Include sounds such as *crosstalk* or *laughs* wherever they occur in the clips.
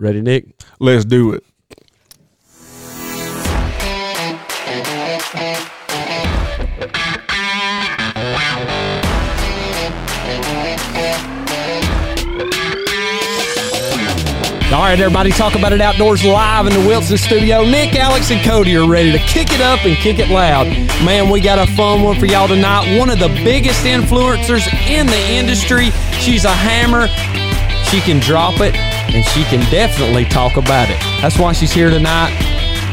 Ready, Nick? Let's do it. All right, everybody, talk about it outdoors live in the Wilson studio. Nick, Alex, and Cody are ready to kick it up and kick it loud. Man, we got a fun one for y'all tonight. One of the biggest influencers in the industry. She's a hammer. She can drop it, and she can definitely talk about it. That's why she's here tonight,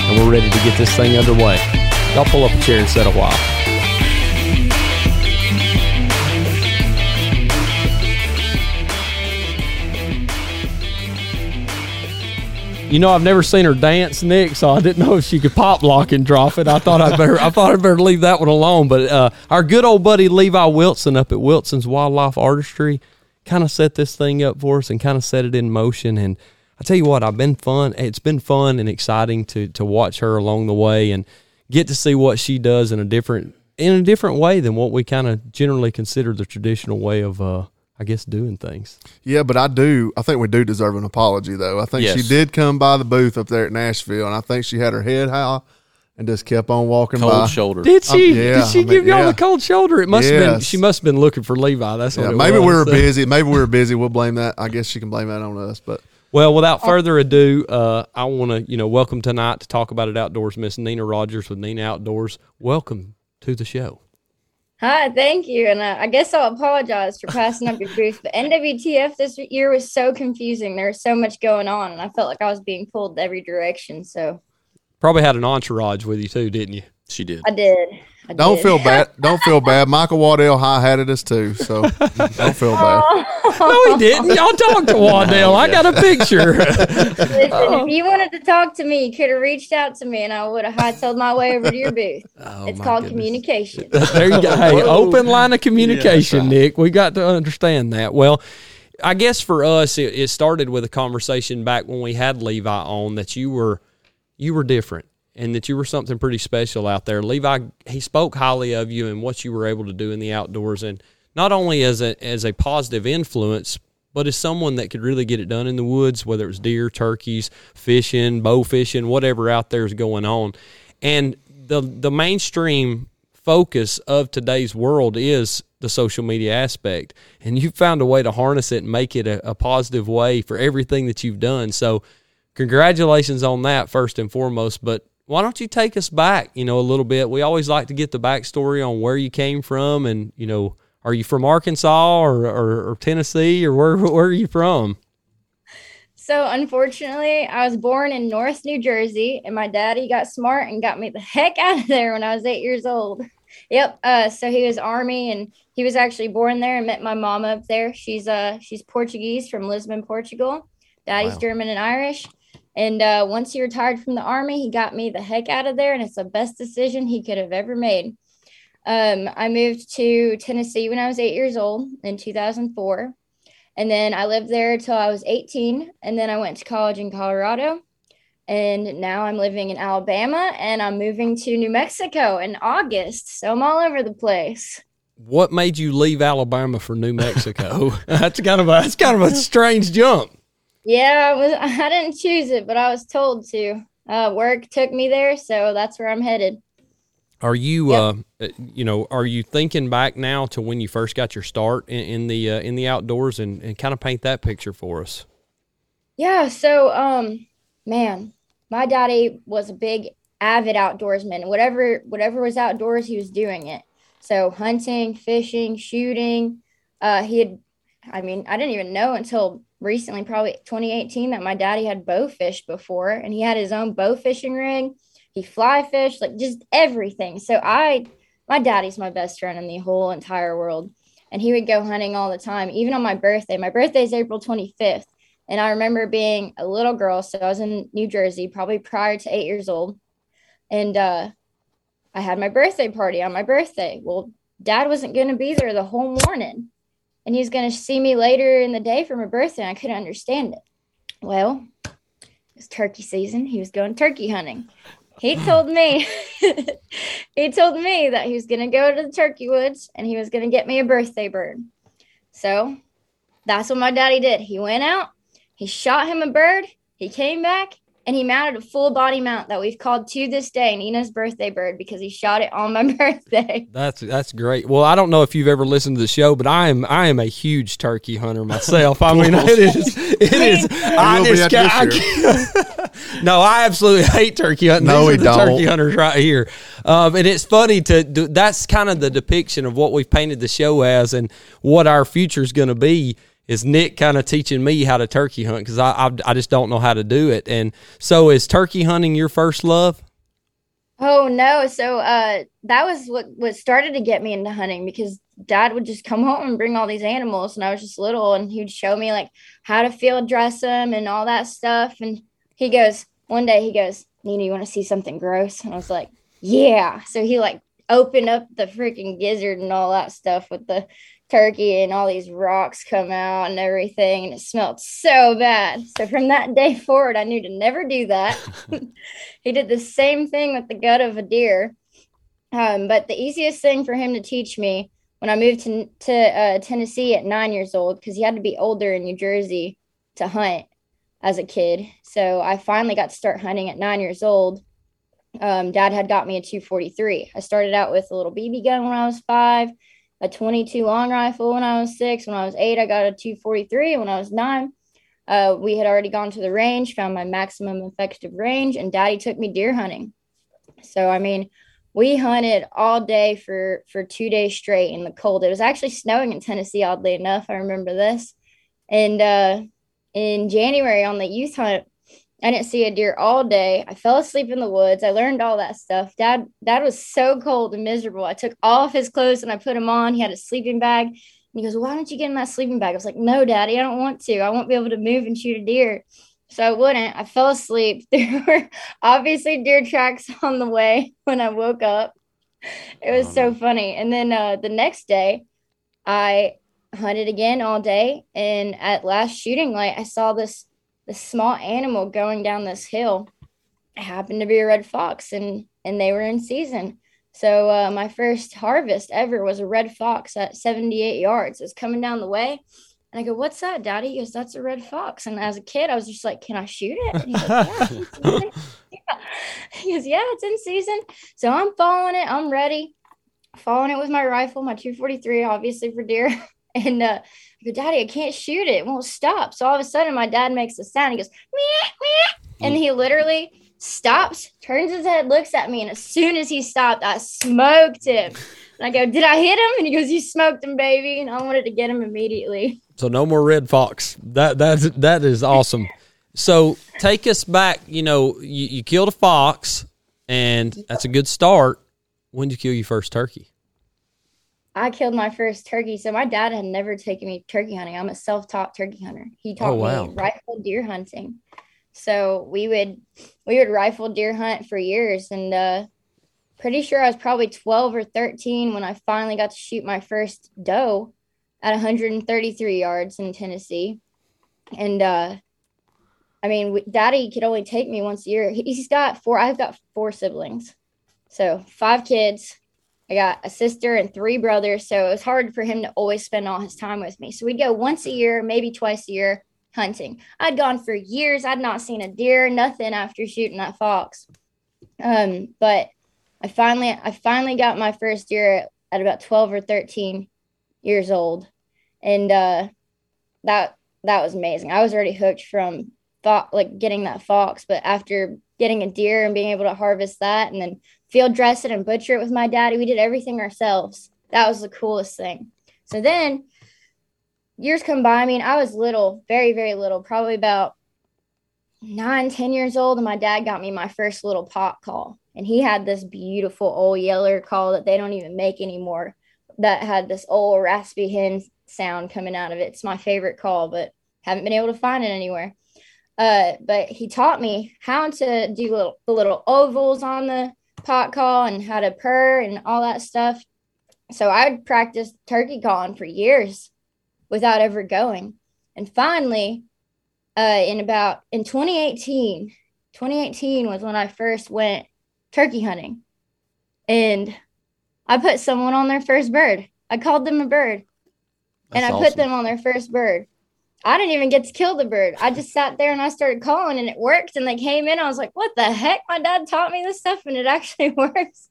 and we're ready to get this thing underway. Y'all pull up a chair and sit a while. You know, I've never seen her dance, Nick, so I didn't know if she could pop lock and drop it. I thought I better, I thought I better leave that one alone. But uh, our good old buddy Levi Wilson up at Wilson's Wildlife Artistry kind of set this thing up for us and kind of set it in motion. And I tell you what, I've been fun. It's been fun and exciting to to watch her along the way and get to see what she does in a different in a different way than what we kind of generally consider the traditional way of uh, I guess doing things. Yeah, but I do. I think we do deserve an apology, though. I think Yes. she did come by the booth up there at Nashville, and I think she had her head high and just kept on walking Cold by. shoulder. Did she? Um, yeah, did she I mean, give y'all yeah. the cold shoulder? It must have been. She must have been looking for Levi. That's Yeah, what it maybe was. we were *laughs* busy. Maybe we were busy. We'll blame that. I guess she can blame that on us. But Well, without further ado, uh, I want to you know welcome tonight to talk about it outdoors, Miss Nina Rogers with Nina Outdoors. Welcome to the show. Hi, thank you. And uh, I guess I'll apologize for passing up your booth. But NWTF this year was so confusing. There was so much going on, and I felt like I was being pulled every direction. So Probably had an entourage with you too, didn't you? She did. I did. I don't did. feel bad. *laughs* Don't feel bad. Michael Waddell high hatted us too, so *laughs* don't feel bad. Oh. No, he didn't. Y'all talked to *laughs* Waddell. I got a picture. Listen, if oh. you wanted to talk to me, you could have reached out to me, and I would have hightailed my way over to your booth. Oh, it's called goodness. communication. there you go. Hey, open line of communication, right. Nick. We got to understand that. Well, I guess for us, it, it started with a conversation back when we had Levi on that you were you were different and that you were something pretty special out there. Levi, he spoke highly of you and what you were able to do in the outdoors, and not only as a as a positive influence, but as someone that could really get it done in the woods, whether it was deer, turkeys, fishing, bow fishing, whatever out there is going on. And the the mainstream focus of today's world is the social media aspect. And you found a way to harness it and make it a, a positive way for everything that you've done. So congratulations on that first and foremost. But why don't you take us back, you know, a little bit? We always like to get the backstory on where you came from and, you know, are you from Arkansas or, or, or Tennessee or where *laughs* where are you from? So, unfortunately, I was born in North New Jersey, and my daddy got smart and got me the *laughs* heck out of there when I was eight years old. Yep. Uh, so he was Army, and he was actually born there and met my mom up there. She's uh she's Portuguese from Lisbon, Portugal. Daddy's Wow. German and Irish. And uh, once he retired from the Army, he got me the heck out of there, and it's the best decision he could have ever made. Um, I moved to Tennessee when I was eight years old in 2004. And then I lived there till I was 18. And then I went to college in Colorado. And now I'm living in Alabama and I'm moving to New Mexico in August. So I'm all over the place. What made you leave Alabama for New Mexico? *laughs* that's kind of a that's kind of a strange jump. Yeah, I was *laughs* I didn't choose it, but I was told to. Uh, work took me there, so that's where I'm headed. Are you, Yep. uh, you know, are you thinking back now to when you first got your start in, in the uh, in the outdoors, and, and kind of paint that picture for us? Yeah, so um man, my daddy was a big avid outdoorsman. Whatever whatever was outdoors, he was doing it. So hunting, fishing, shooting. Uh he had I mean, I didn't even know until recently, probably 2018, that my daddy had bow fished before and he had his own bow fishing rig. He fly fished, like just everything. So I my daddy's my best friend in the whole entire world. And he would go hunting all the time, even on my birthday. My birthday is April 25th. And I remember being a little girl. So I was in New Jersey, probably prior to eight years old. And uh, I had my birthday party on my birthday. Well, dad wasn't going to be there the whole morning. And he was going to see me later in the day for my birthday. And I couldn't understand it. Well, it was turkey season. He was going turkey hunting. He told me, *laughs* he told me that he was going to go to the turkey woods and he was going to get me a birthday bird. So that's what my daddy did. He went out, he shot him a bird, He came back and he mounted a full body mount that we've called to this day Nina's birthday bird because he shot it on my *laughs* birthday. That's that's great. Well, I don't know if you've ever listened to the show, but I am I am a huge turkey hunter myself. I mean, *laughs* it is it is. I just at can't- I *laughs* can't- no, I absolutely hate turkey hunting. No, These we are the don't. turkey hunters right here. Um, and it's funny to do, that's kind of the depiction of what we've painted the show as, and what our future is going to be. Is Nick kind of teaching me how to turkey hunt because I, I I just don't know how to do it. And so, is turkey hunting your first love? Oh no. So uh that was what what started to get me into hunting because dad would just come home and bring all these animals and I was just little and he'd show me like how to field dress them and all that stuff and he goes one day he goes, "Nina, you want to see something gross?" And I was like, "Yeah." So he like opened up the freaking gizzard and all that stuff with the turkey and all these rocks come out and everything and it smelled so bad. So from that day forward I knew to never do that. *laughs* *laughs* he did the same thing with the gut of a deer. Um, but the easiest thing for him to teach me when I moved to, to uh, Tennessee at nine years old, because he had to be older in New Jersey to hunt as a kid. So I finally got to start hunting at nine years old. Um, Dad had got me a 243. I started out with a little BB gun when I was five, a 22 long rifle when I was six. When I was eight, I got a 243. When I was nine, uh, we had already gone to the range, found my maximum effective range, and Daddy took me deer hunting. So I mean, we hunted all day for for two days straight in the cold. It was actually snowing in Tennessee, oddly enough. I remember this. And uh, in January on the youth hunt, I didn't see a deer all day. I fell asleep in the woods. I learned all that stuff. Dad, dad was so cold and miserable. I took all of his clothes and I put them on. He had a sleeping bag. And he goes, Why don't you get in that sleeping bag? I was like, No, daddy, I don't want to. I won't be able to move and shoot a deer. So I wouldn't. I fell asleep. *laughs* There were obviously deer tracks on the way when I woke up. It was so funny. And then uh, the next day, I hunted again all day. And at last shooting light, I saw this this small animal going down this hill. Happened to be a red fox, and and they were in season. So uh, my first harvest ever was a red fox at 78 yards. it's coming down the way. And I go, what's that, Daddy? He goes, that's a red fox. And as a kid, I was just like, can I shoot it? And he's like, yeah, *laughs* it's. Yeah. *laughs* He goes, yeah, it's in season. So I'm following it. I'm ready. Following it with my rifle, my 243, obviously for deer. *laughs* And uh, I go, Daddy, I can't shoot it. It won't stop. So all of a sudden, my dad makes a sound. He goes, meow, meow. And he literally stops, turns his head, looks at me. And as soon as he stopped, I smoked him. And I go, Did I hit him? And he goes, You smoked him, baby. And I wanted to get him immediately. So no more red fox. That that's that is awesome. So take us back. You know, you, you killed a fox, and that's a good start. When did you kill your first turkey? I killed my first turkey. So my dad had never taken me turkey hunting. I'm a self-taught turkey hunter. He taught Oh, wow. me rifle deer hunting. So we would we would rifle deer hunt for years and uh pretty sure I was probably 12 or 13 when I finally got to shoot my first doe at 133 yards in Tennessee. And uh I mean, daddy could only take me once a year. He's got four I've got four siblings. So, five kids. I got a sister and three brothers, so it was hard for him to always spend all his time with me. So we'd go once a year, maybe twice a year hunting. I'd gone for years. I'd not seen a deer, nothing after shooting that fox. Um, but I finally, I finally got my first deer at, about twelve or thirteen years old, and uh, that that was amazing. I was already hooked from fo- like getting that fox, but after getting a deer and being able to harvest that, and then field dress it and butcher it with my daddy, we did everything ourselves. That was the coolest thing. So then years come by. I mean, I was little, very, very little, probably about nine, ten years old, and my dad got me my first little pot call. And he had this beautiful old yeller call that they don't even make anymore that had this old raspy hen sound coming out of it. It's my favorite call, but haven't been able to find it anywhere. Uh, but he taught me how to do little, the little ovals on the pot call and how to purr and all that stuff. So I'd practiced turkey calling for years without ever going. And finally, uh, in about in 2018, 2018 was when I first went turkey hunting. And I put someone on their first bird. I called them a bird. and I That's put them on their first bird. I didn't even get to kill the bird. I just sat there and I started calling and it worked. And they came in. I was like, what the heck? My dad taught me this stuff and it actually *laughs* works.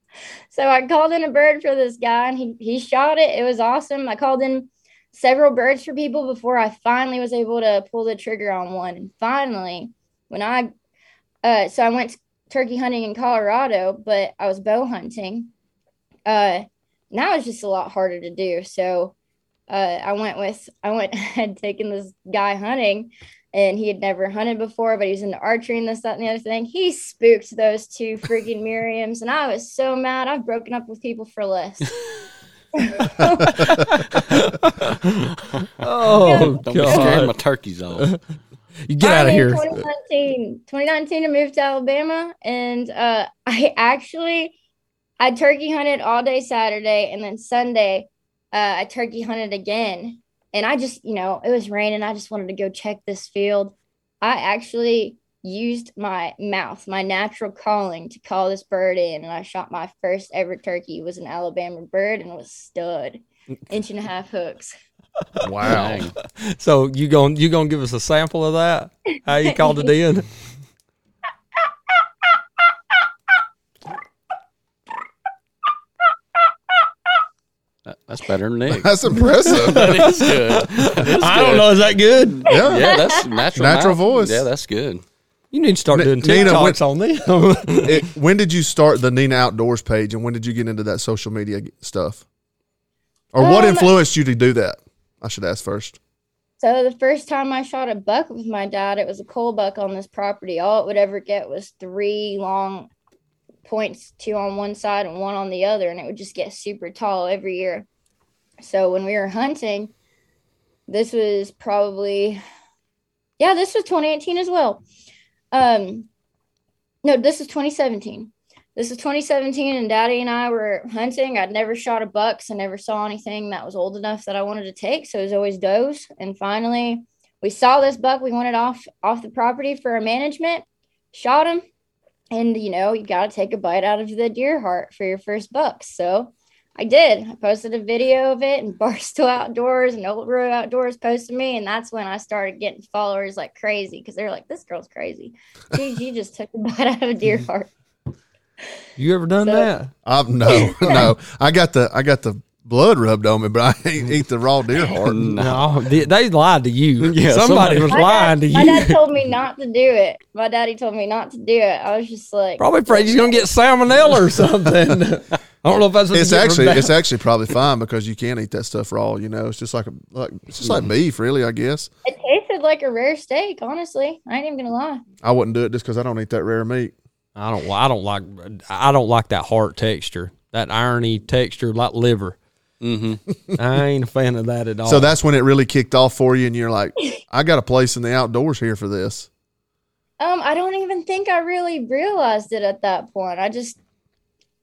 So I called in a bird for this guy and he, he shot it. It was awesome. I called in several birds for people before I finally was able to pull the trigger on one. And finally, when I, uh, so I went turkey hunting in Colorado, but I was bow hunting. Uh, now it's just a lot harder to do. So uh, I went with I went *laughs* had taken this guy hunting, and he had never hunted before, but he was into archery and this, that, and the other thing. He spooked those two freaking Merriams, and I was so mad. I've broken up with people for less. *laughs* *laughs* oh Don't be scaring my turkeys off. You get out of here. 2019, 2019, I moved to Alabama, and uh, I actually I turkey hunted all day Saturday, and then Sunday uh, I turkey hunted again. And I just, you know, it was raining. I just wanted to go check this field. I actually used my mouth, my natural calling, to call this bird in, and I shot my first ever turkey. It was an Alabama bird, and it was stud, inch and a half hooks. Wow. So you going you gonna give us a sample of that? How you called it in? *laughs* That- That's better than *laughs* Nick. That's impressive. *laughs* that is good. *laughs* That is I don't know. Is that good? Yeah. Yeah, that's natural. Natural mouth. voice. Yeah, that's good. You need to start N- doing Nina, TikToks on them. It- when did you start the Nina Outdoors page, and when did you get into that social media stuff? Or what Um, influenced you to do that? I should ask first. So the first time I shot a buck with my dad, it was a cull buck on this property. All it would ever get was three long points, two on one side and one on the other, and it would just get super tall every year. So when we were hunting, this was probably yeah, this was 2018 as well. Um no, this is 2017. This is 2017, and Daddy and I were hunting. I'd never shot a buck, so never saw anything that was old enough that I wanted to take. So it was always does. And finally, we saw this buck. We wanted off off the property for our management. Shot him, and you know you got to take a bite out of the deer heart for your first buck. So I did. I posted a video of it, and *laughs* Barstool Outdoors and Old Row Outdoors posted me, and that's when I started getting followers like crazy because they're like, "This girl's crazy. She, she just took a *laughs* bite out of a deer mm-hmm. heart." You ever done So- that? I've no, *laughs* no. I got the I got the blood rubbed on me, but I ain't eat mm. the raw deer heart. *laughs* No, they, they lied to you. *laughs* Yeah, somebody, somebody- was My lying dad, to you. my dad told me not to do it. My daddy told me not to do it. I was just like, Probably afraid you're gonna get salmonella or something. *laughs* I don't know if that's what It's you get from actually it's actually probably fine because you can't eat that stuff raw. You know, it's just like a like it's just like mm. beef, really. I guess It tasted like a rare steak, honestly. I ain't even gonna lie. I wouldn't do it just because I don't eat that rare meat. I don't. I don't like. I don't like that heart texture. That irony texture, like liver. Mm-hmm. I ain't a fan of that at all. So that's when it really kicked off for you, and you're like, I got a place in the outdoors here for this. Um, I don't even think I really realized it at that point. I just,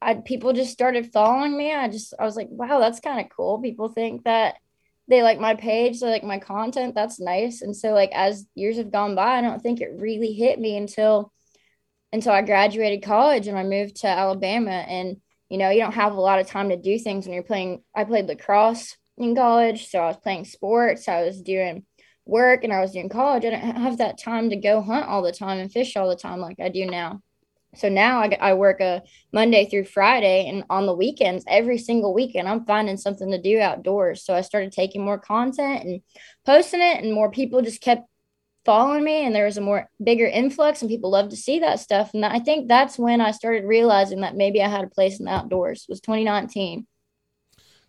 I people just started following me. I just, I was like, wow, that's kind of cool. People think that they like my page, they like my content. That's nice. And so, like as years have gone by, I don't think it really hit me until, until I graduated college and I moved to Alabama. And you know, you don't have a lot of time to do things when you're playing. I played lacrosse in college, so I was playing sports. I was doing work and I was doing college. I didn't have that time to go hunt all the time and fish all the time like I do now. So now I, I work a Monday through Friday, and on the weekends, every single weekend, I'm finding something to do outdoors. So I started taking more content and posting it, and more people just kept following me, and there was a more bigger influx, and people love to see that stuff. And I think that's when I started realizing that maybe I had a place in the outdoors. Was 2019.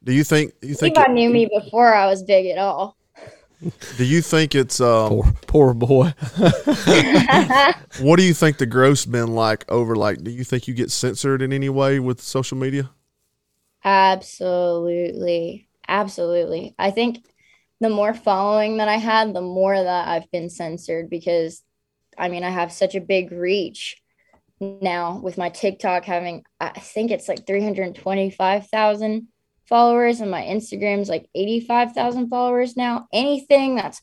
Do you think you think think I knew me before I was big at all. *laughs* do you think it's um poor, poor boy. *laughs* what do you think the growth's been like over like do you think you get censored in any way with social media? Absolutely. Absolutely. I think the more following that I had, the more that I've been censored because I mean, I have such a big reach now with my TikTok having, I think it's like 325,000 followers, and my Instagram's like 85,000 followers now. Anything that's,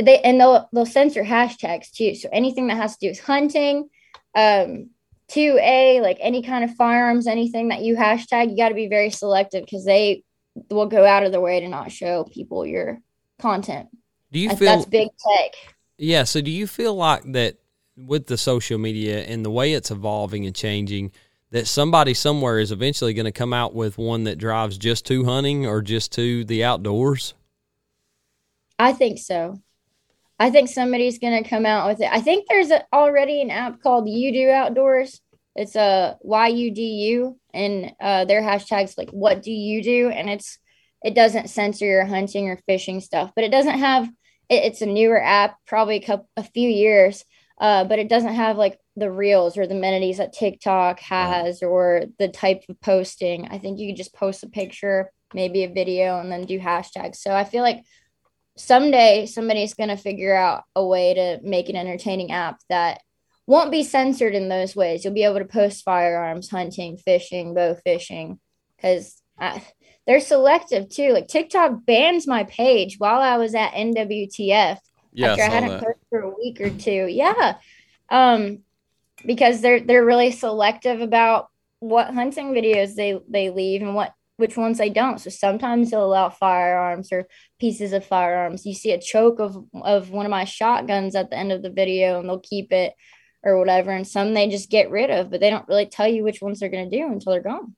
they, and they'll, they'll censor hashtags too. So anything that has to do with hunting, um, 2A, like any kind of firearms, anything that you hashtag, you got to be very selective because they will go out of their way to not show people your content. Do you That's- feel that's big tech. Yeah. So do you feel like that with the social media and the way it's evolving and changing, that somebody somewhere is eventually going to come out with one that drives just to hunting or just to the outdoors? I think so. I think somebody's gonna come out with it. I think there's a, already an app called You Do Outdoors. It's a Y U D U, and uh, their hashtags like "What do you do?" and it's it doesn't censor your hunting or fishing stuff, but it doesn't have. It, it's a newer app, probably a couple, a few years, uh, but it doesn't have like the reels or the amenities that TikTok has or the type of posting. I think you could just post a picture, maybe a video, and then do hashtags. So I feel like someday somebody's going to figure out a way to make an entertaining app that won't be censored in those ways. You'll be able to post firearms, hunting, fishing, bow fishing, because they're selective too. Like TikTok bans my page while I was at NWTF Yeah, after I, I hadn't that. posted for a week or two. Yeah, um, because they're they're really selective about what hunting videos they they leave and what which ones they don't. So sometimes they'll allow firearms or pieces of firearms. You see a choke of of one of my shotguns at the end of the video, and they'll keep it or whatever. And some they just get rid of, but they don't really tell you which ones they're going to do until they're gone.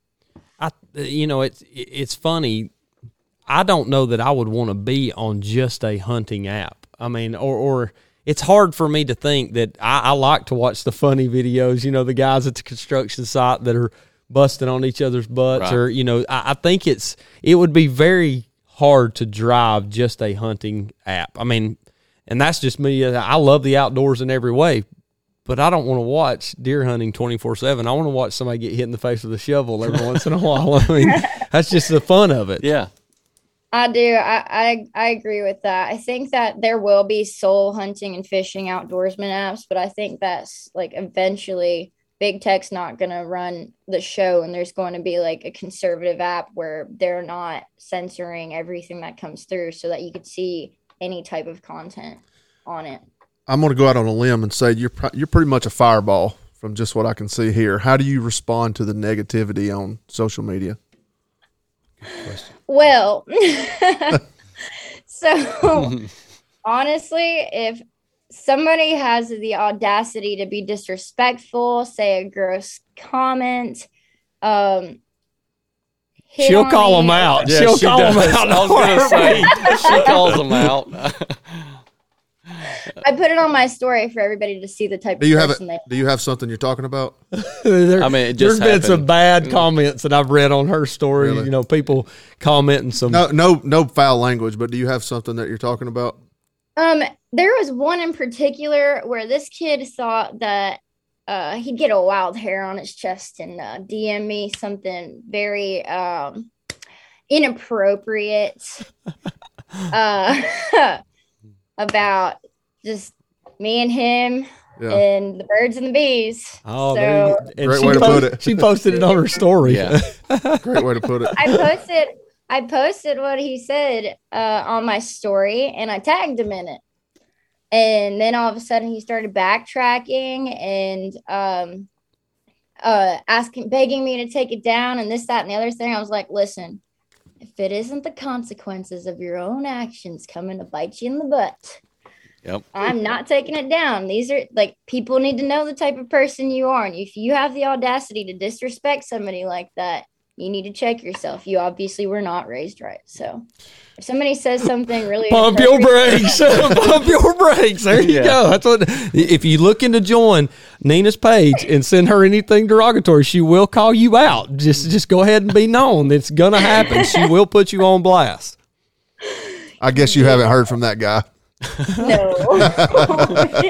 I, you know, it's it's funny. I don't know that I would want to be on just a hunting app. I mean, or or it's hard for me to think that I, I like to watch the funny videos. You know, the guys at the construction site that are busting on each other's butts, Right. or you know, I, I think it's it would be very hard to drive just a hunting app. I mean, and that's just me. I love the outdoors in every way, but I don't want to watch deer hunting 24 7. I want to watch somebody get hit in the face with a shovel every once in a while. *laughs* I mean, that's just the fun of it. Yeah. I do. I, I I agree with that. I think that there will be sole hunting and fishing outdoorsman apps, but I think that's like eventually big tech's not going to run the show and there's going to be like a conservative app where they're not censoring everything that comes through so that you could see any type of content on it. I'm going to go out on a limb and say you're you're pretty much a fireball from just what I can see here. How do you respond to the negativity on social media? Well, *laughs* so honestly, if somebody has the audacity to be disrespectful, say a gross comment, um, She'll call me- them out. Yeah, She'll she call them out. I was gonna say she calls them out. *laughs* I put it on my story for everybody to see the type Do you of have person it? they Do you have something you're talking about? *laughs* There, I mean, it there's just been some bad comments that I've read on her story. Really? You know, people commenting some. No, no, no foul language. But do you have something that you're talking about? Um, there was one in particular where this kid thought that uh, he'd get a wild hair on his chest and uh, DM me something very um, inappropriate *laughs* uh, *laughs* about just me and him Yeah. and the birds and the bees. Oh, so and Great she way to post- put it. She posted it on her story. Yeah. Great way to put it. *laughs* I posted I posted what he said uh, on my story and I tagged him in it. And then all of a sudden he started backtracking and um uh asking begging me to take it down and this, that, and the other thing. I was like, listen, if it isn't the consequences of your own actions coming to bite you in the butt, Yep. I'm not taking it down. These are like people need to know the type of person you are. And if you have the audacity to disrespect somebody like that, you need to check yourself. You obviously were not raised right. So if somebody says something really Pump your inappropriate- brakes. *laughs* *laughs* Pump your brakes. There you Yeah. go. That's what. If you looking to join Nina's page and send her anything derogatory, she will call you out. Just just go ahead and be known. It's gonna happen. She will put you on blast. I guess you haven't heard from that guy. no.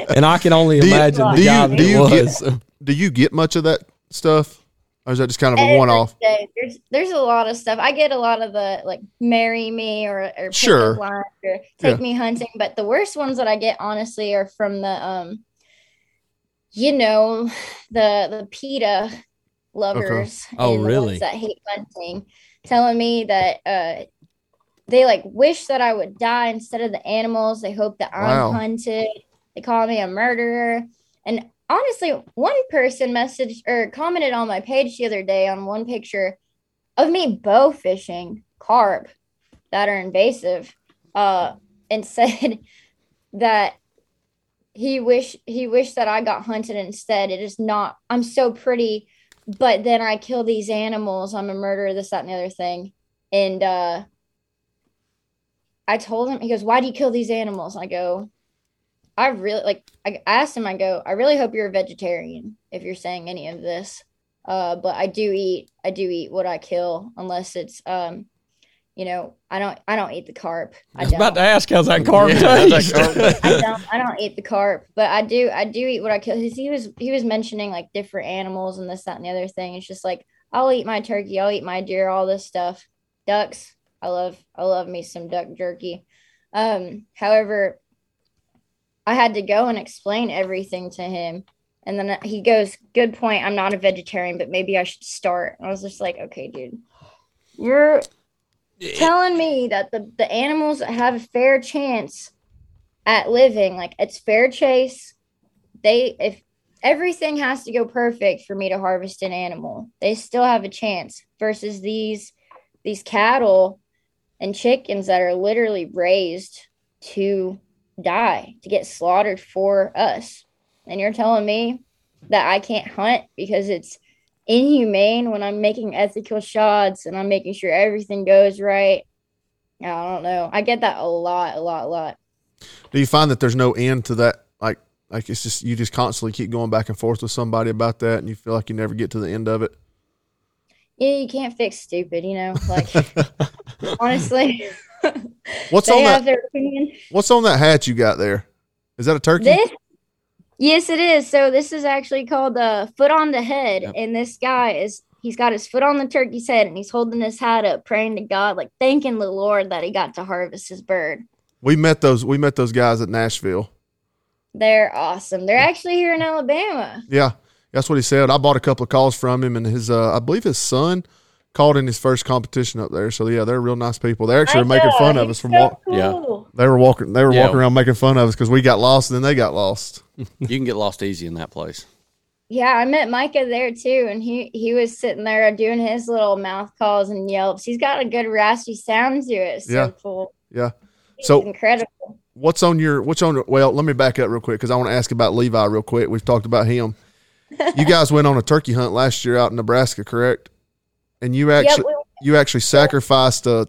*laughs* And I can only Do you- imagine the do you- that do it you get- Do you get much of that stuff, or is that just kind of a one-off? day. There's there's a lot of stuff. I get a lot of the like marry me or or pick Sure. or take Yeah. me hunting, but the worst ones that I get honestly are from the um you know the the PETA lovers Oh, really? that hate hunting telling me that uh they like wish that I would die instead of the animals. They hope that I'm hunted. They call me a murderer. And honestly, one person messaged or commented on my page the other day on one picture of me bow fishing carp that are invasive. Uh, and *laughs* said that he wish he wished that I got hunted instead. It is not. I'm so pretty, but then I kill these animals. I'm a murderer. This, that, and the other thing. And uh, I told him. He goes, "Why do you kill these animals?" I go, "I really like." I asked him. I go, "I really hope you're a vegetarian if you're saying any of this." Uh, but I do eat. I do eat what I kill, unless it's um, you know, I don't. I don't eat the carp. I, I was don't. about to ask how's that carp Yeah, how's taste? that I don't I don't eat the carp, but I do I do eat what I kill. He was he was mentioning like different animals and this that and the other thing. It's just like I'll eat my turkey, I'll eat my deer, all this stuff. Ducks, I love I love me some duck jerky. Um, however, I had to go and explain everything to him, and then he goes, "Good point. I'm not a vegetarian, but maybe I should start." And I was just like, "Okay, dude, you're telling me that the, the animals have a fair chance at living. Like it's fair chase. They if everything has to go perfect for me to harvest an animal they still have a chance versus these these cattle and chickens that are literally raised to die to get slaughtered for us and you're telling me that i can't hunt because it's inhumane when I'm making ethical shots and I'm making sure everything goes right. I don't know. I get that a lot, a lot, a lot. Do you find that there's no end to that? Like, like it's just you just constantly keep going back and forth with somebody about that, and you feel like you never get to the end of it. Yeah, you can't fix stupid, you know. Like *laughs* *laughs* honestly, *laughs* What's they on have that? their opinion. What's on that hat you got there? Is that a turkey? This, yes, it is. So this is actually called the foot on the head, Yep. and this guy is he's got his foot on the turkey's head, and he's holding his hat up, praying to God, like thanking the Lord that he got to harvest his bird. we met those. We met those guys at Nashville. They're awesome. They're actually here in Alabama. Yeah, that's what he said. I bought a couple of calls from him, and his, uh, I believe his son called in his first competition up there. So yeah, they're real nice people. They actually I were making know, fun of us from so walk. Yeah. They were walking. They were Yeah. walking around making fun of us because we got lost, and then they got lost. *laughs* You can get lost easy in that place. Yeah, I met Micah there too, and he he was sitting there doing his little mouth calls and yelps. He's got a good raspy sound to it. So Yeah. cool. Yeah. He's So- incredible. What's on your What's on? Well, let me back up real quick because I want to ask about Levi real quick. We've talked about him. *laughs* you guys went on a turkey hunt last year out in Nebraska, correct? And you Yep, actually we- you actually sacrificed uh,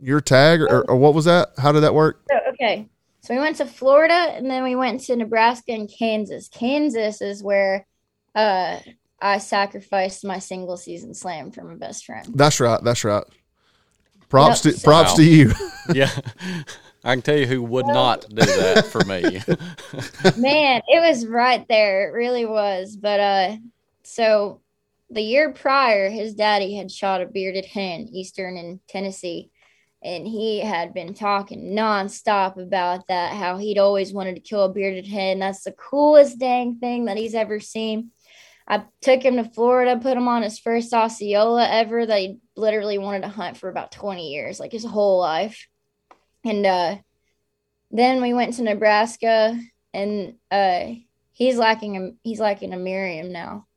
your tag or, or what was that? How did that work? so, okay. So we went to Florida and then we went to Nebraska and Kansas. Kansas is where uh I sacrificed my single season slam for my best friend. That's right. That's right. Props Yep. to props Wow. to you. *laughs* Yeah. I can tell you who would not do that for me. *laughs* Man, it was right there. It really was. But uh so the year prior, his daddy had shot a bearded hen, Eastern in Tennessee. And he had been talking nonstop about that, how he'd always wanted to kill a bearded hen. That's the coolest dang thing that he's ever seen. I took him to Florida, put him on his first Osceola ever that he literally wanted to hunt for about 20 years, like his whole life. And uh then we went to Nebraska and uh he's lacking a he's lacking a Merriam now.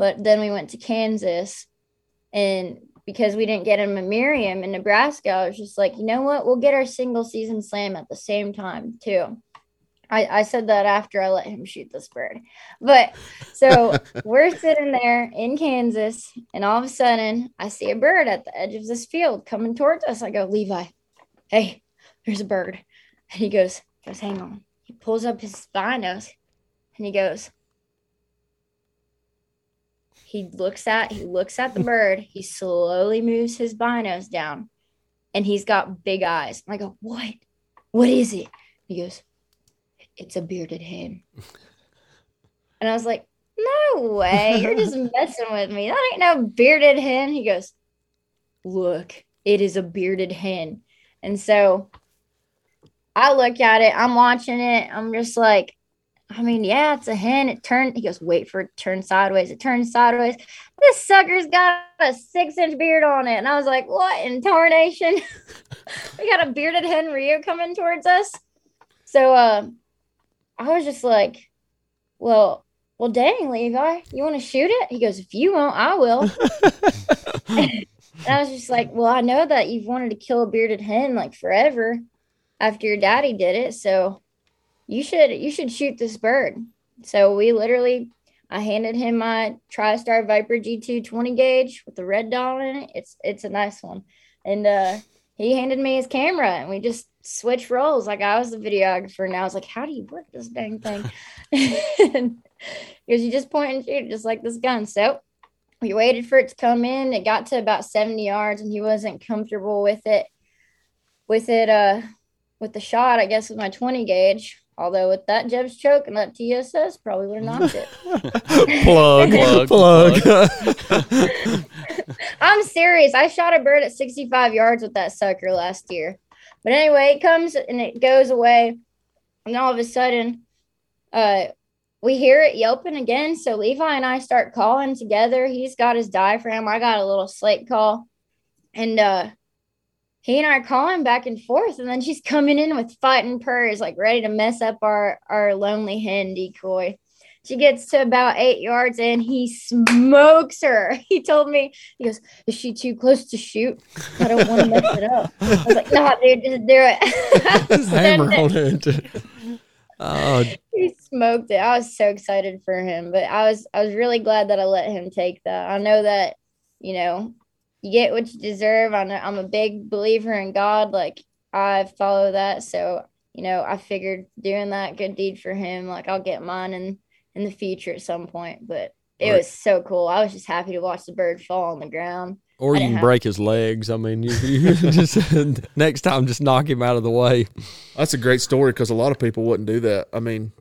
But then we went to Kansas and because we didn't get him a Merriam in Nebraska, I was just like, you know what? We'll get our single season slam at the same time too. I, I said that after I let him shoot this bird. But so *laughs* we're sitting there in Kansas, and all of a sudden I see a bird at the edge of this field coming towards us. I go, Levi, hey, there's a bird. And he goes, goes, hang on. He pulls up his binos and he goes, he looks at he looks at the bird. He slowly moves his binos down, and he's got big eyes. And I go, what? What is it? He goes, it's a bearded hen. And I was like, no way. You're just *laughs* messing with me. That ain't no bearded hen. He goes, look, it is a bearded hen. And so I look at it, I'm watching it, I'm just like, I mean, yeah, it's a hen. It turned, he goes, wait for it to turn sideways. It turns sideways. This sucker's got a six inch beard on it. And I was like, what in tarnation? *laughs* we got a bearded hen Rio coming towards us. So uh, I was just like, well, well, dang, Levi, you want to shoot it? He goes, if you won't, I will. *laughs* *laughs* and I was just like, well, I know that you've wanted to kill a bearded hen like forever. after your daddy did it, so you should you should shoot this bird." So we literally, I handed him my TriStar Viper G2 20 gauge with the red dot in it. It's it's a nice one, and uh, he handed me his camera, and we just switched roles. Like I was the videographer, and I was like, "How do you work this dang thing?" *laughs* Because you just point and shoot, just like this gun. So we waited for it to come in. It got to about 70 yards, and he wasn't comfortable with it. With it, uh, with the shot, I guess with my 20 gauge. Although with that Jeb's choke and that TSS, probably would have knocked it. *laughs* *laughs* plug, Plug, plug. *laughs* I'm serious. I shot a bird at 65 yards with that sucker last year. But anyway, it comes and it goes away. And all of a sudden, uh, we hear it yelping again. So Levi and I start calling together. He's got his diaphragm. I got a little slate call. And uh, he and I are calling back and forth. And then she's coming in with fighting purrs, like ready to mess up our, our lonely hen decoy. She gets to about eight yards and he smokes her. *laughs* He told me, he goes, Is she too close to shoot? I don't want to mess it up. I was like, No, dude, just do it. *laughs* Hammer on it. Oh, he smoked it. I was so excited for him, but I was I was really glad that I let him take that. I know that, you know, you get what you deserve. I know I'm a big believer in God. Like I follow that. So, you know, I figured doing that good deed for him, like I'll get mine in in the future at some point. But it Right. was so cool. I was just happy to watch the bird fall on the ground. or you can have- break his legs. I mean, you, you *laughs* just *laughs* next time just knock him out of the way. That's a great story because a lot of people wouldn't do that. I mean,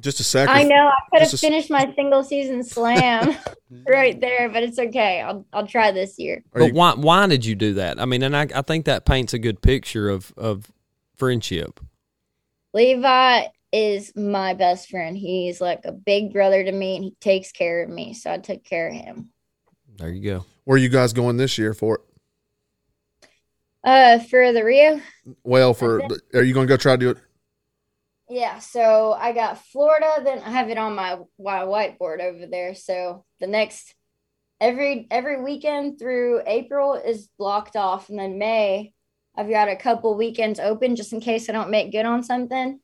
just a second. I know I could have Just finished my single season slam *laughs* right there, but it's okay. I'll I'll try this year. Are but you- why why did you do that? I mean, and I, I think that paints a good picture of of friendship. Levi is my best friend. He's like a big brother to me and he takes care of me. So I took care of him. There you go. Where are you guys going this year for it? Uh for the Rio? Well, for are you going to go try to do it? Yeah, so I got Florida, then I have it on my, my whiteboard over there. So the next every every weekend through April is blocked off, and then May I've got a couple weekends open just in case I don't make good on something.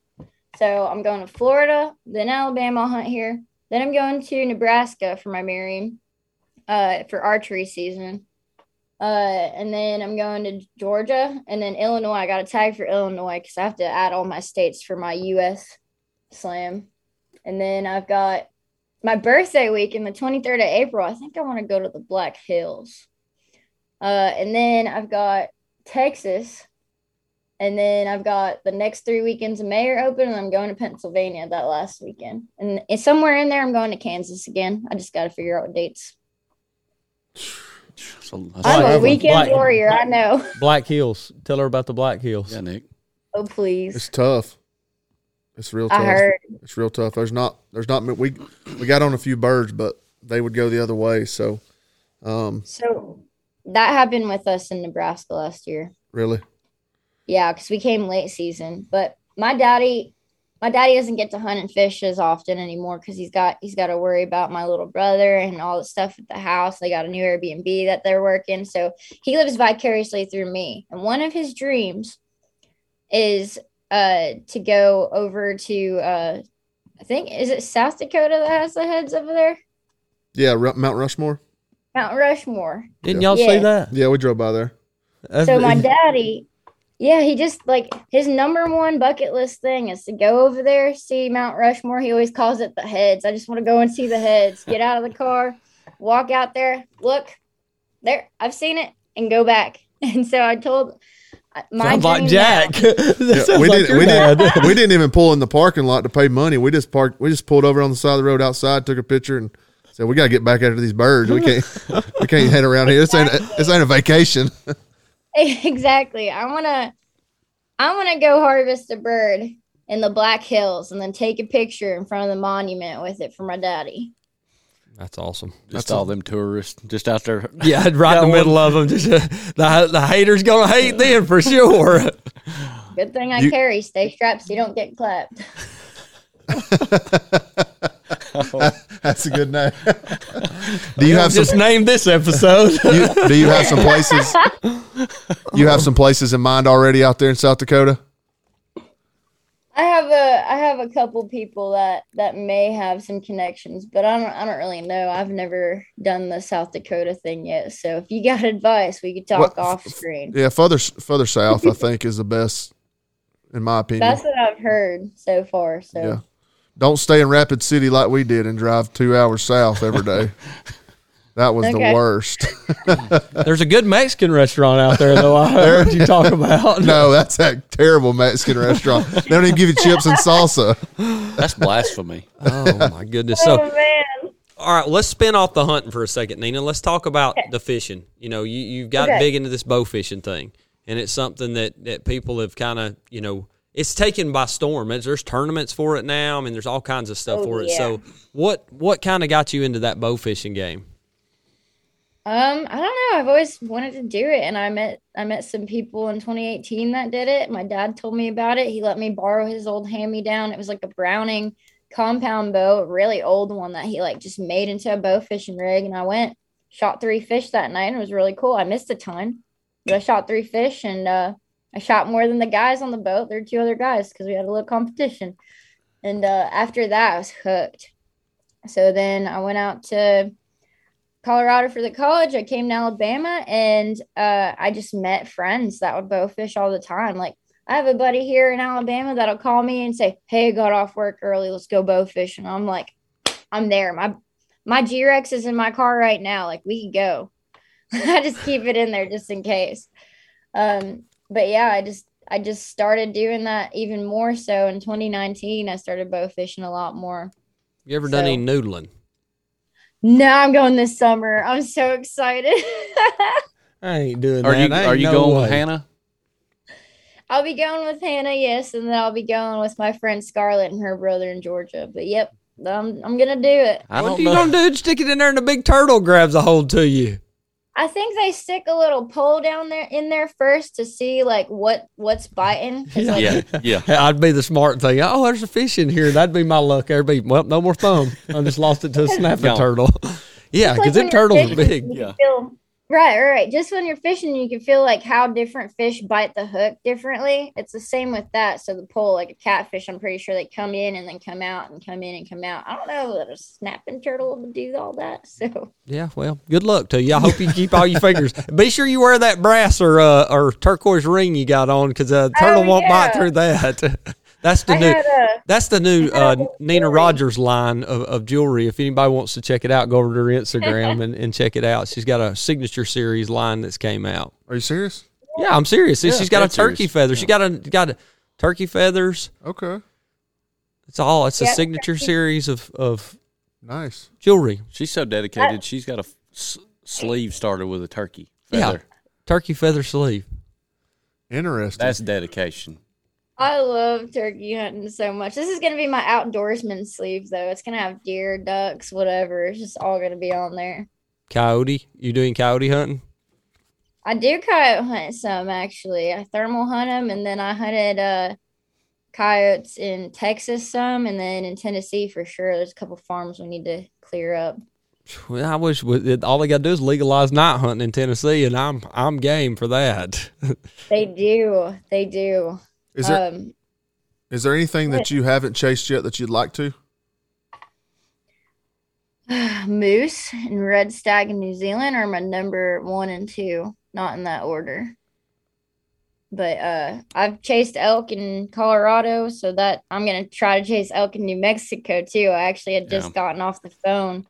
So I'm going to Florida, then Alabama I'll hunt here, then I'm going to Nebraska for my Merriam, uh, for archery season. Uh, and then I'm going to Georgia and then Illinois. I got a tag for Illinois because I have to add all my states for my US slam. And then I've got my birthday week in the 23rd of April. I think I want to go to the Black Hills. Uh, and then I've got Texas. And then I've got the next three weekends of May are open, and I'm going to Pennsylvania that last weekend. And somewhere in there, I'm going to Kansas again. I just got to figure out what *sighs* *laughs* dates. So, that's I'm a weekend Black- warrior, I know. Black Hills. Tell her about the Black Hills. yeah, Nick. Oh, please. It's tough. It's real tough. I heard. It's real tough. There's not. There's not. We we got on a few birds, but they would go the other way. So, um, So that happened with us in Nebraska last year. really, Yeah, because we came late season. But my daddy, my daddy doesn't get to hunt and fish as often anymore because he's got he's got to worry about my little brother and all the stuff at the house. They got a new Airbnb that they're working, so he lives vicariously through me. And one of his dreams is uh to go over to uh I think is it South Dakota that has the heads over there? yeah. Ru- Mount Rushmore. Mount Rushmore. Didn't y'all Yeah. see that? Yeah, we drove by there. So my *laughs* daddy, yeah, he just like his number one bucket list thing is to go over there, see Mount Rushmore. He always calls it the heads. I just want to go and see the heads. Get out of the car, walk out there, look there. I've seen it, and go back. *laughs* And so I told uh, my Sounds like Jack. *laughs* *laughs* Yeah, sounds we like didn't. We didn't. we didn't even pull in the parking lot to pay money. We just parked. We just pulled over on the side of the road outside, took a picture, and said, "We got to get back after these birds. We can't. we can't head around here. This ain't. A, this ain't a vacation." *laughs* exactly. I wanna, I wanna go harvest a bird in the Black Hills and then take a picture in front of the monument with it for my daddy. That's awesome. Just all them tourists just out there. *laughs* Yeah, right in the Got middle of them. Just, uh, the the haters gonna hate them for sure. Good thing I You- carry stay strapped so you don't get clapped. *laughs* That's a good name. *laughs* do you have some? just name this episode? You, do you have some *laughs* places? You have some places in mind already out there in South Dakota? I have a I have a couple people that that may have some connections, but I don't I don't really know. I've never done the South Dakota thing yet. So if you got *laughs* advice, we could talk What- off screen. Yeah, further further south, I think, is the best, in my opinion. That's what I've heard so far. So Yeah. Don't stay in Rapid City like we did and drive two hours south every day. *laughs* that was the worst. *laughs* There's a good Mexican restaurant out there, though. I heard you talk about. *laughs* no, that's that terrible Mexican restaurant. They don't even give you chips and salsa. That's blasphemy. Oh my goodness. Oh So, man. all right, let's spin off the hunting for a second, Nina. Let's talk about the fishing. You know, you you've got Okay. big into this bow fishing thing, and it's something that that people have kind of you know. It's taken by storm. There's, there's tournaments for it now. I mean, there's all kinds of stuff Oh, for it. yeah. So, what what kind of got you into that bow fishing game? Um, I don't know. I've always wanted to do it, and I met I met some people in 2018 that did it. My dad told me about it. He let me borrow his old hand me down. It was like a Browning compound bow, a really old one that he like just made into a bow fishing rig. And I went, shot three fish that night, and it was really cool. I missed a ton, but I shot three fish, and uh, I shot more than the guys on the boat. There were two other guys because we had a little competition. And uh, after that, I was hooked. So then I went out to Colorado for the college. I came to Alabama and uh, I just met friends that would bow fish all the time. Like I have a buddy here in Alabama that'll call me and say, "Hey, I got off work early. Let's go bow fishing." I'm like, "I'm there. My my G Rex is in my car right now. Like we can go." *laughs* I just keep it in there just in case. Um, but yeah, I just I just started doing that even more so in 2019. I started bow fishing a lot more. You ever done any noodling? No, I'm going this summer. I'm so excited. *laughs* I ain't doing Are that. you are you no going way. with Hannah? I'll be going with Hannah, yes, and then I'll be going with my friend Scarlett and her brother in Georgia. But yep, I'm I'm gonna do it. I What don't you know. gonna do? Stick it in there, and the big turtle grabs a hold to you. I think they stick a little pole down there in there first to see like what what's biting. 'Cause, like, Yeah, *laughs* yeah. I'd be the smart thing. Oh, there's a fish in here. That'd be my luck. There'd be well, no more thumb. I just lost it to a *laughs* snapping turtle. *laughs* yeah, It's like because them turtles are big. Yeah. feel- right, right, right. Just when you're fishing, you can feel like how different fish bite the hook differently. It's the same with that. So the pole, like a catfish, I'm pretty sure they come in and then come out and come in and come out. I don't know that a snapping turtle would do all that. *laughs* So Yeah, well, good luck to you. I hope you keep all your fingers. *laughs* Be sure you wear that brass or uh, or turquoise ring you got on, because a turtle Oh, won't bite through that. *laughs* That's the I new. a That's the new uh, Nina. Rogers line of, of jewelry. If anybody wants to check it out, go over to her Instagram and, and check it out. She's got a signature series line that's came out. Are you serious? Yeah, I'm serious. Yeah, She's got a turkey serious. feather. She got a got a turkey feathers. Okay. It's all. It's a Yeah. signature series of of Nice. jewelry. She's so dedicated. She's got a f- s- sleeve started with a turkey Yeah. feather. Turkey feather sleeve. Interesting. That's dedication. I love turkey hunting so much. This is gonna be my outdoorsman sleeve though. It's gonna have deer, ducks, whatever. It's just all gonna be on there. Coyote. You doing coyote hunting? I do coyote hunt some actually. I thermal hunt them, and then I hunted uh coyotes in Texas some, and then in Tennessee for sure. There's a couple farms we need to clear up. Well, I wish we- all they got to do is legalize night hunting in Tennessee, and I'm I'm game for that. *laughs* They do, they do. Is there um, is there anything that you haven't chased yet that you'd like to? *sighs* moose and red stag in New Zealand are my number one and two, not in that order. But uh, I've chased elk in Colorado, so that I'm gonna try to chase elk in New Mexico too. I actually had just Yeah. gotten off the phone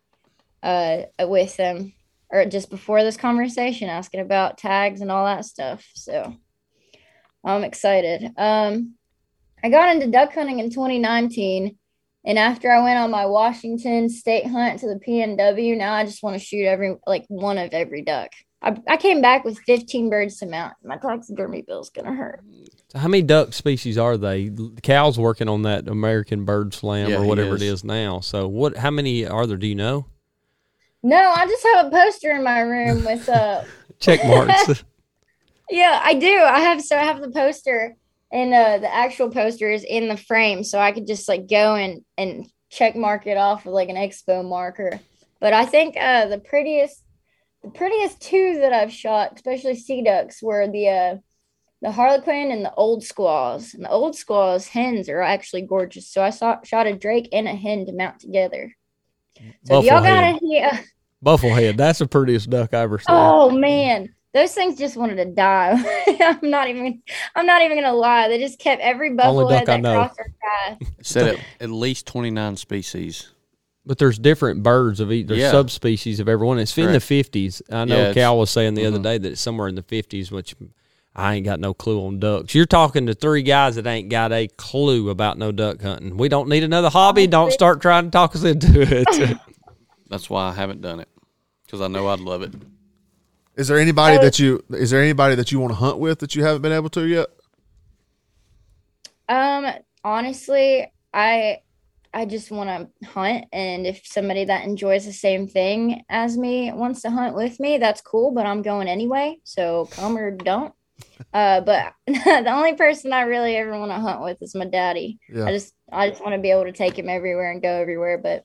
uh, with them, or just before this conversation, asking about tags and all that stuff. So I'm excited. Um, I got into duck hunting in 2019. And after I went on my Washington state hunt to the PNW, now I just want to shoot every like one of every duck. I, I came back with 15 birds to mount. My taxidermy bill's gonna hurt. So how many duck species are they? Cal's working on that American Bird Slam Yeah, or he whatever it is. is now. So what? How many are there? Do you know? No, I just have a poster in my room with uh *laughs* Check marks. *laughs* yeah, I do. I have so I have the poster and uh the actual poster is in the frame, so I could just like go and and check mark it off with like an expo marker. But I think uh the prettiest the prettiest two that I've shot, especially sea ducks, were the uh the Harlequin and the old squaws. And the old squaws hens are actually gorgeous. So I saw shot a drake and a hen to mount together. So if y'all got to yeah. Bufflehead. That's the prettiest duck I ever saw. Oh man, those things just wanted to die. *laughs* I'm not even. I'm not even gonna lie. They just kept every Only buffalo duck I know. crossed our path. Said at, *laughs* at least 29 species. But there's different birds of each. There's Yeah. subspecies of everyone. It's in the fifties. I know Yeah, Cal was saying the other mhm. day that it's somewhere in the fifties, which I ain't got no clue on ducks. You're talking to three guys that ain't got a clue about no duck hunting. We don't need another hobby. Don't start trying to talk us into it. *laughs* That's why I haven't done it because I know I'd love it. Is there anybody that you is there anybody that you want to hunt with that you haven't been able to yet? Um, honestly, I I just want to hunt, and if somebody that enjoys the same thing as me wants to hunt with me, that's cool. But I'm going anyway, so come or don't. *laughs* Uh, but *laughs* the only person I really ever want to hunt with is my daddy. Yeah. I just I just want to be able to take him everywhere and go everywhere. But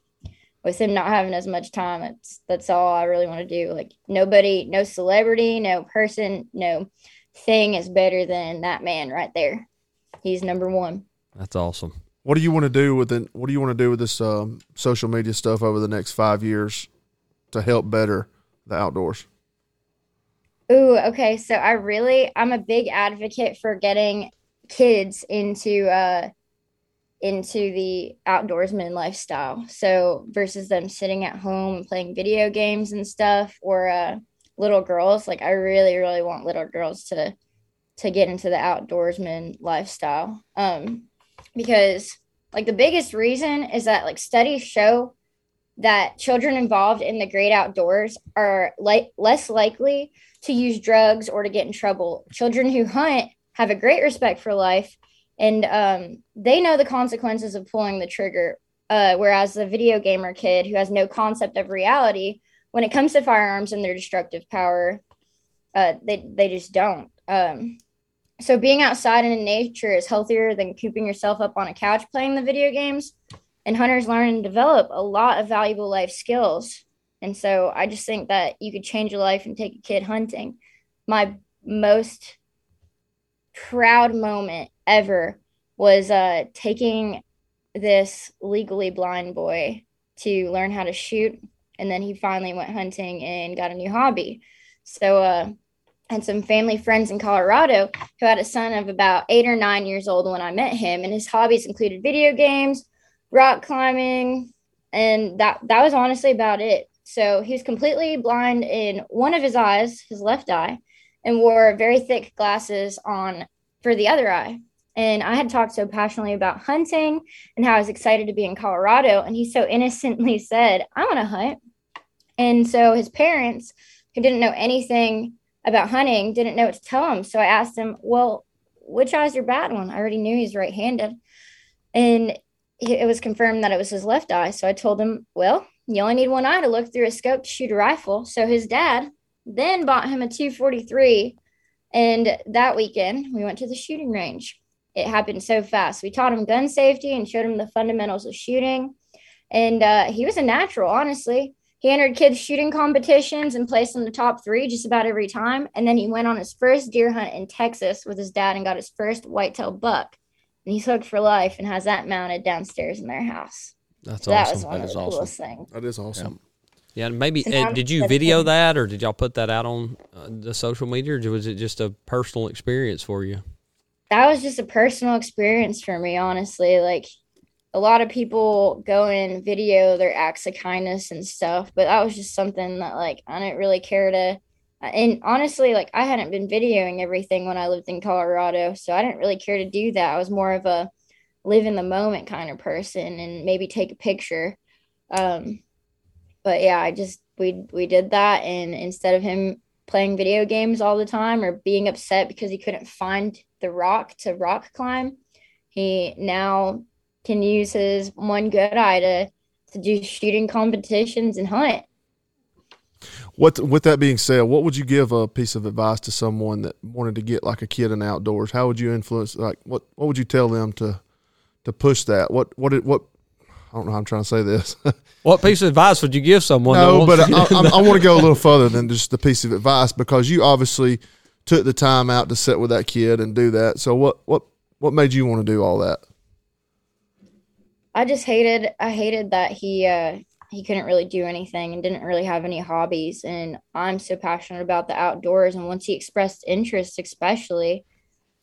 with him not having as much time, that's that's all I really want to do. Like nobody, no celebrity, no person, no thing is better than that man right there. He's number one. That's awesome. What do you want to do with it? What do you want to do with this um, social media stuff over the next five years to help better the outdoors? Ooh, okay. So I really I'm a big advocate for getting kids into uh into the outdoorsman lifestyle. So versus them sitting at home and playing video games and stuff or uh little girls, like I really really want little girls to to get into the outdoorsman lifestyle. Um because like the biggest reason is that like studies show that children involved in the great outdoors are like less likely to use drugs or to get in trouble. Children who hunt have a great respect for life and um, they know the consequences of pulling the trigger. Uh, whereas the video gamer kid who has no concept of reality, when it comes to firearms and their destructive power, uh, they, they just don't. Um, so being outside and in nature is healthier than cooping yourself up on a couch playing the video games. And hunters learn and develop a lot of valuable life skills. And so I just think that you could change your life and take a kid hunting. My most proud moment ever was uh, taking this legally blind boy to learn how to shoot. And then he finally went hunting and got a new hobby. So, uh, had some family friends in Colorado who had a son of about eight or nine years old when I met him, and his hobbies included video games, rock climbing, and that that was honestly about it. So he was completely blind in one of his eyes, his left eye, and wore very thick glasses on for the other eye. And I had talked so passionately about hunting and how I was excited to be in Colorado, and he so *laughs* innocently said, "I want to hunt." And so his parents, who didn't know anything about hunting, didn't know what to tell him. So I asked him, "Well, which eye's your bad one?" I already knew he's right-handed, and it was confirmed that it was his left eye. So I told him, well, you only need one eye to look through a scope to shoot a rifle. So his dad then bought him a 243. And that weekend, we went to the shooting range. It happened so fast. We taught him gun safety and showed him the fundamentals of shooting. And uh, he was a natural, honestly. He entered kids' shooting competitions and placed in the top three just about every time. And then he went on his first deer hunt in Texas with his dad and got his first whitetail buck and he's hooked for life and has that mounted downstairs in their house. That's So that awesome. was one That of is the awesome. coolest things. That is awesome. Yeah, and maybe uh, did you video that, or did y'all put that out on uh, the social media, or was it just a personal experience for you? That was just a personal experience for me, honestly. Like a lot of people go and video their acts of kindness and stuff, but that was just something that like I didn't really care to. And honestly, like I hadn't been videoing everything when I lived in Colorado, so I didn't really care to do that. I was more of a live in the moment kind of person and maybe take a picture. Um, but yeah, I just we we did that, and instead of him playing video games all the time or being upset because he couldn't find the rock to rock climb, he now can use his one good eye to to do shooting competitions and hunt. What with that being said, what would you give a piece of advice to someone that wanted to get like a kid in outdoors? How would you influence like what what would you tell them to to push that? What what what I don't know how I'm trying to say this. *laughs* What piece of advice would you give someone? no, but I, I, I want to go a little *laughs* further than just the piece of advice because you obviously took the time out to sit with that kid and do that. So what what what made you want to do all that? I just hated I hated that he uh he couldn't really do anything and didn't really have any hobbies and I'm so passionate about the outdoors and once he expressed interest especially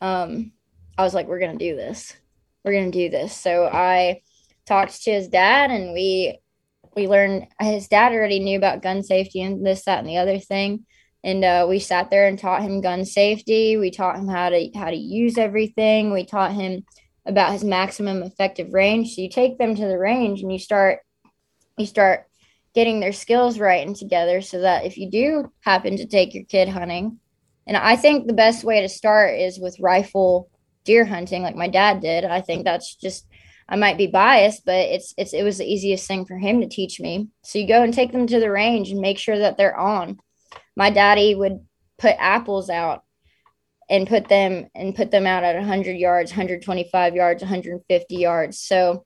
um I was like we're going to do this. We're going to do this. So I talked to his dad and we we learned his dad already knew about gun safety and this that and the other thing. And uh, we sat there and taught him gun safety. We taught him how to how to use everything. We taught him about his maximum effective range. So you take them to the range and you start you start getting their skills right and together so that if you do happen to take your kid hunting and i think the best way to start is with rifle deer hunting like my dad did. I think that's just I might be biased, but it's it's it was the easiest thing for him to teach me. So you go and take them to the range and make sure that they're on. My daddy would put apples out and put them and put them out at 100 yards, 125 yards, 150 yards. So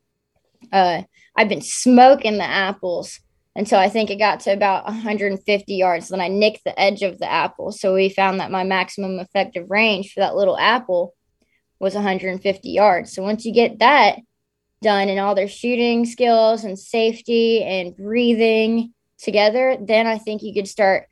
uh, I've been smoking the apples until I think it got to about 150 yards. Then I nicked the edge of the apple. So we found that my maximum effective range for that little apple was 150 yards. So once you get that, done and all their shooting skills and safety and breathing together, then I think you could start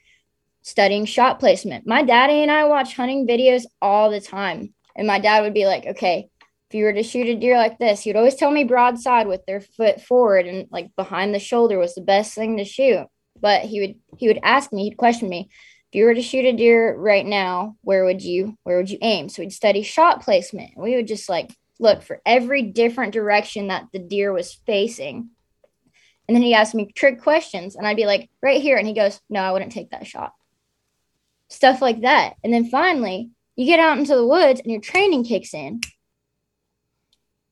studying shot placement. My daddy and I watch hunting videos all the time. And my dad would be like, okay, if you were to shoot a deer like this, he would always tell me broadside with their foot forward and like behind the shoulder was the best thing to shoot. But he would he would ask me, he'd question me, if you were to shoot a deer right now, where would you where would you aim? So we'd study shot placement. We would just like look for every different direction that the deer was facing. And then he asked me trick questions, and I'd be like, right here. And he goes, No, I wouldn't take that shot. Stuff like that. And then finally, you get out into the woods and your training kicks in.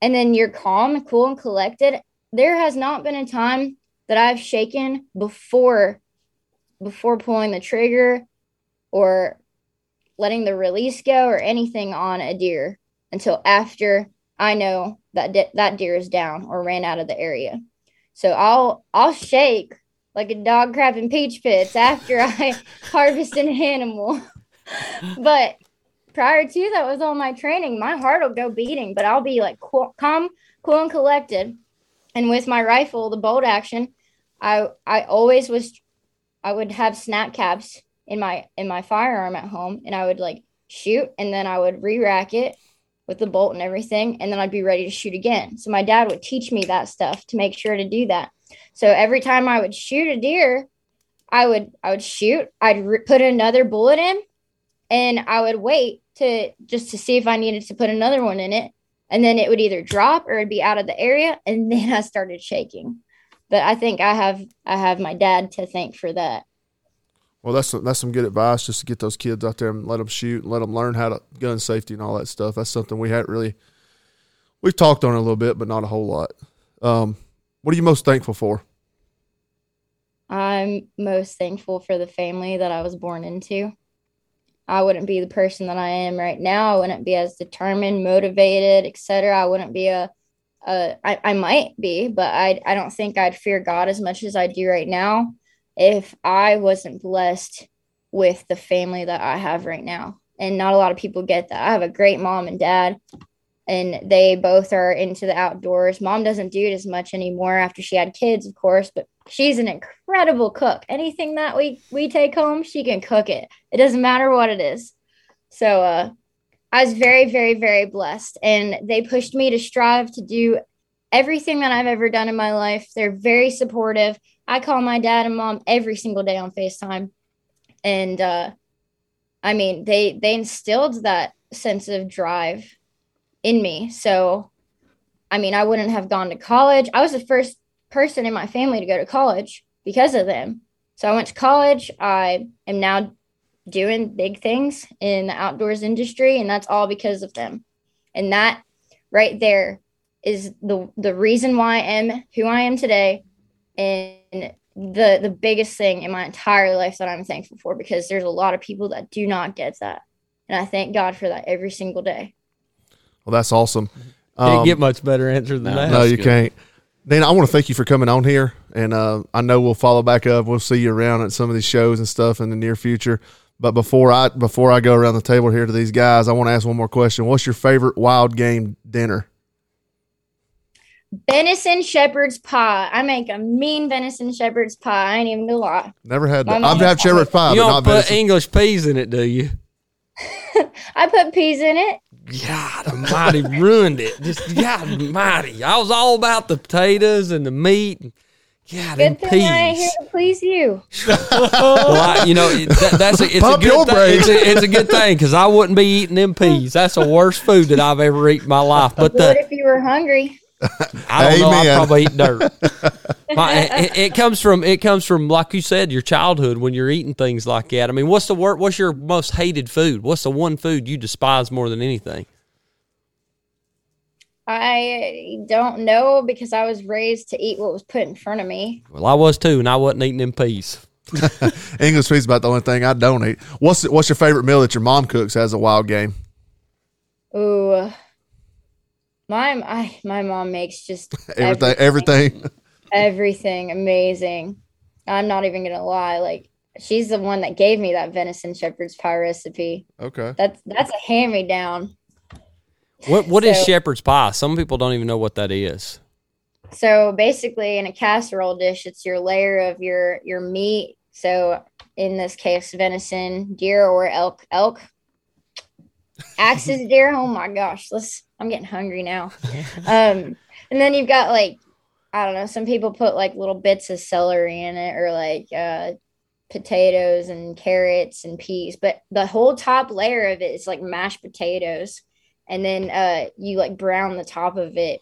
And then you're calm, cool, and collected. There has not been a time that I've shaken before before pulling the trigger or letting the release go or anything on a deer until after I know that de- that deer is down or ran out of the area. So I'll I'll shake like a dog crapping peach pits after I *laughs* harvest an animal. but prior to that was all my training. My heart will go beating, but I'll be like cool, calm, cool and collected. And with my rifle, the bolt action, I I always was I would have snap caps in my in my firearm at home and I would like shoot and then I would re-rack it with the bolt and everything, and then I'd be ready to shoot again. So my dad would teach me that stuff to make sure to do that. So every time I would shoot a deer, I would I would shoot, I'd re- put another bullet in, and I would wait to just to see if I needed to put another one in it, and then it would either drop or it'd be out of the area, and *laughs* then I started shaking. But I think I have I have my dad to thank for that. Well, that's that's some good advice just to get those kids out there and let them shoot, and let them learn how to gun safety and all that stuff. That's something we hadn't really we've talked on a little bit, but not a whole lot. Um, what are you most thankful for? I'm most thankful for the family that I was born into. I wouldn't be the person that I am right now. I wouldn't be as determined, motivated, etc. I wouldn't be a, a I, I might be, but I I don't think I'd fear God as much as I do right now if I wasn't blessed with the family that I have right now. And not a lot of people get that. I have a great mom and dad, and they both are into the outdoors. Mom doesn't do it as much anymore after she had kids, of course, but she's an incredible cook. Anything that we we take home, she can cook it. It doesn't matter what it is. So uh I was very, very, very blessed. And they pushed me to strive to do everything that I've ever done in my life. They're very supportive. I call my dad and mom every single day on FaceTime. And uh, I mean, they they instilled that sense of drive in me. So I mean, I wouldn't have gone to college. I was the first person in my family to go to college because of them. So I went to college. I am now doing big things in the outdoors industry and that's all because of them. And that right there is the the reason why I am who I am today and the the biggest thing in my entire life that I'm thankful for because there's a lot of people that do not get that. And I thank God for that every single day. Well, that's awesome. Can't Um, get much better answer than no, that. no, you good. can't. Dana, I want to thank you for coming on here, and uh, I know we'll follow back up. We'll see you around at some of these shows and stuff in the near future. But before I before I go around the table here to these guys, I want to ask one more question. What's your favorite wild game dinner? Venison shepherd's pie. I make a mean venison shepherd's pie. I ain't even gonna lie. Never had that. mom I've had always- shepherd's pie, you but don't not put venison. English peas in it, do you? *laughs* I put peas in it. God Almighty ruined it. Just God Almighty. I was all about the potatoes and the meat. God, and Good thing I ain't here to please you. *laughs* Well, I, you know that, that's a, it's a good thing. It's a, it's a good thing because I wouldn't be eating them peas. That's the worst food that I've ever eaten in my life. But What the, if you were hungry? I don't know. I Amen. probably eat dirt. *laughs* My, it, it comes from it comes from like you said, your childhood when you're eating things like that. I mean, what's the word? What's your most hated food? What's the one food you despise more than anything? I don't know because I was raised to eat what was put in front of me. Well, I was too, and I wasn't eating them peas. *laughs* English peas about the only thing I don't eat. What's what's your favorite meal that your mom cooks as a wild game? Ooh. My I, my mom makes just *laughs* Everything, everything. everything amazing. I'm not even gonna lie. Like she's the one that gave me that venison shepherd's pie recipe. Okay. That's that's a hand me down. What what is So- shepherd's pie? Some people don't even know what that is. So basically, in a casserole dish, it's your layer of your your meat. So in this case, venison, deer, or elk. Elk. Axis deer. Oh my gosh, let's. I'm getting hungry now. *laughs* Um, and then you've got like, I don't know. Some people put like little bits of celery in it, or like uh, potatoes and carrots and peas. But the whole top layer of it is like mashed potatoes, and then uh, you like brown the top of it,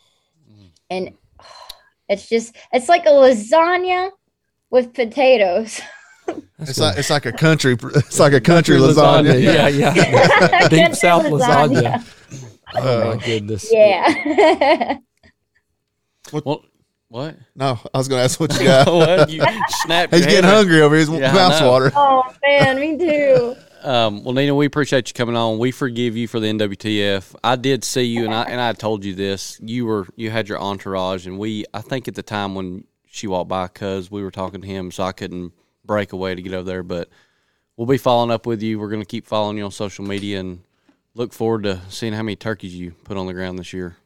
and *sighs* it's just it's like a lasagna with potatoes. *laughs* It's like it's like a country. *laughs* It's like a country, lasagna. Yeah, yeah. *laughs* Deep Country South lasagna. Oh my goodness. Yeah. *laughs* Well, what? No, I was going to ask what you got. what? You snapped. He's your getting head. hungry over. His Yeah, I mouth's know. water. oh man, me too. Um, well, Nina, we appreciate you coming on. We forgive you for the NWTF. I did see you, and I and I told you this. You were you had your entourage, and we. I think at the time when she walked by, cuz we were talking to him, so I couldn't break away to get over there. But we'll be following up with you. We're going to keep following you on social media, and look forward to seeing how many turkeys you put on the ground this year.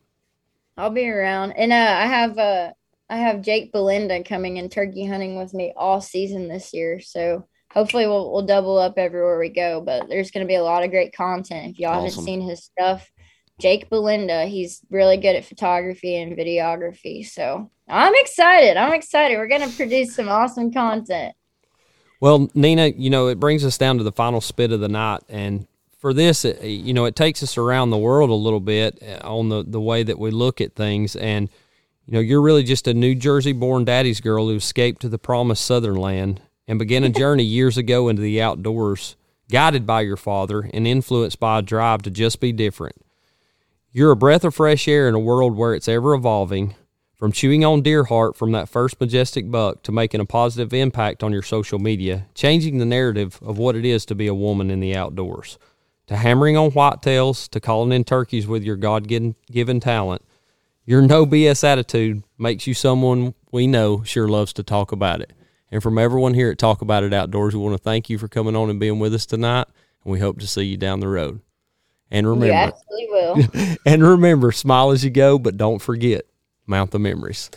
I'll be around, and uh, I have uh, I have Jake Belinda coming in turkey hunting with me all season this year. So hopefully we'll we'll double up everywhere we go. But there's going to be a lot of great content. If y'all Awesome. haven't seen his stuff, Jake Belinda, he's really good at photography and videography. So I'm excited. I'm excited. We're going to produce some awesome content. Well, Nina, you know, it brings us down to the final spit of the night. And for this, it, you know, it takes us around the world a little bit uh, on the, the way that we look at things. And, you know, you're really just a New Jersey born daddy's girl who escaped to the promised Southern land and began a *laughs* journey years ago into the outdoors, guided by your father and influenced by a drive to just be different. You're a breath of fresh air in a world where it's ever evolving, from chewing on deer heart from that first majestic buck to making a positive impact on your social media, changing the narrative of what it is to be a woman in the outdoors, to hammering on whitetails, to calling in turkeys with your God given talent. Your no BS attitude makes you someone we know sure loves to talk about it. And from everyone here at Talk About It Outdoors, we want to thank you for coming on and being with us tonight. And we hope to see you down the road. And remember, You absolutely will. *laughs* and remember, smile as you go, but don't forget, mount the memories.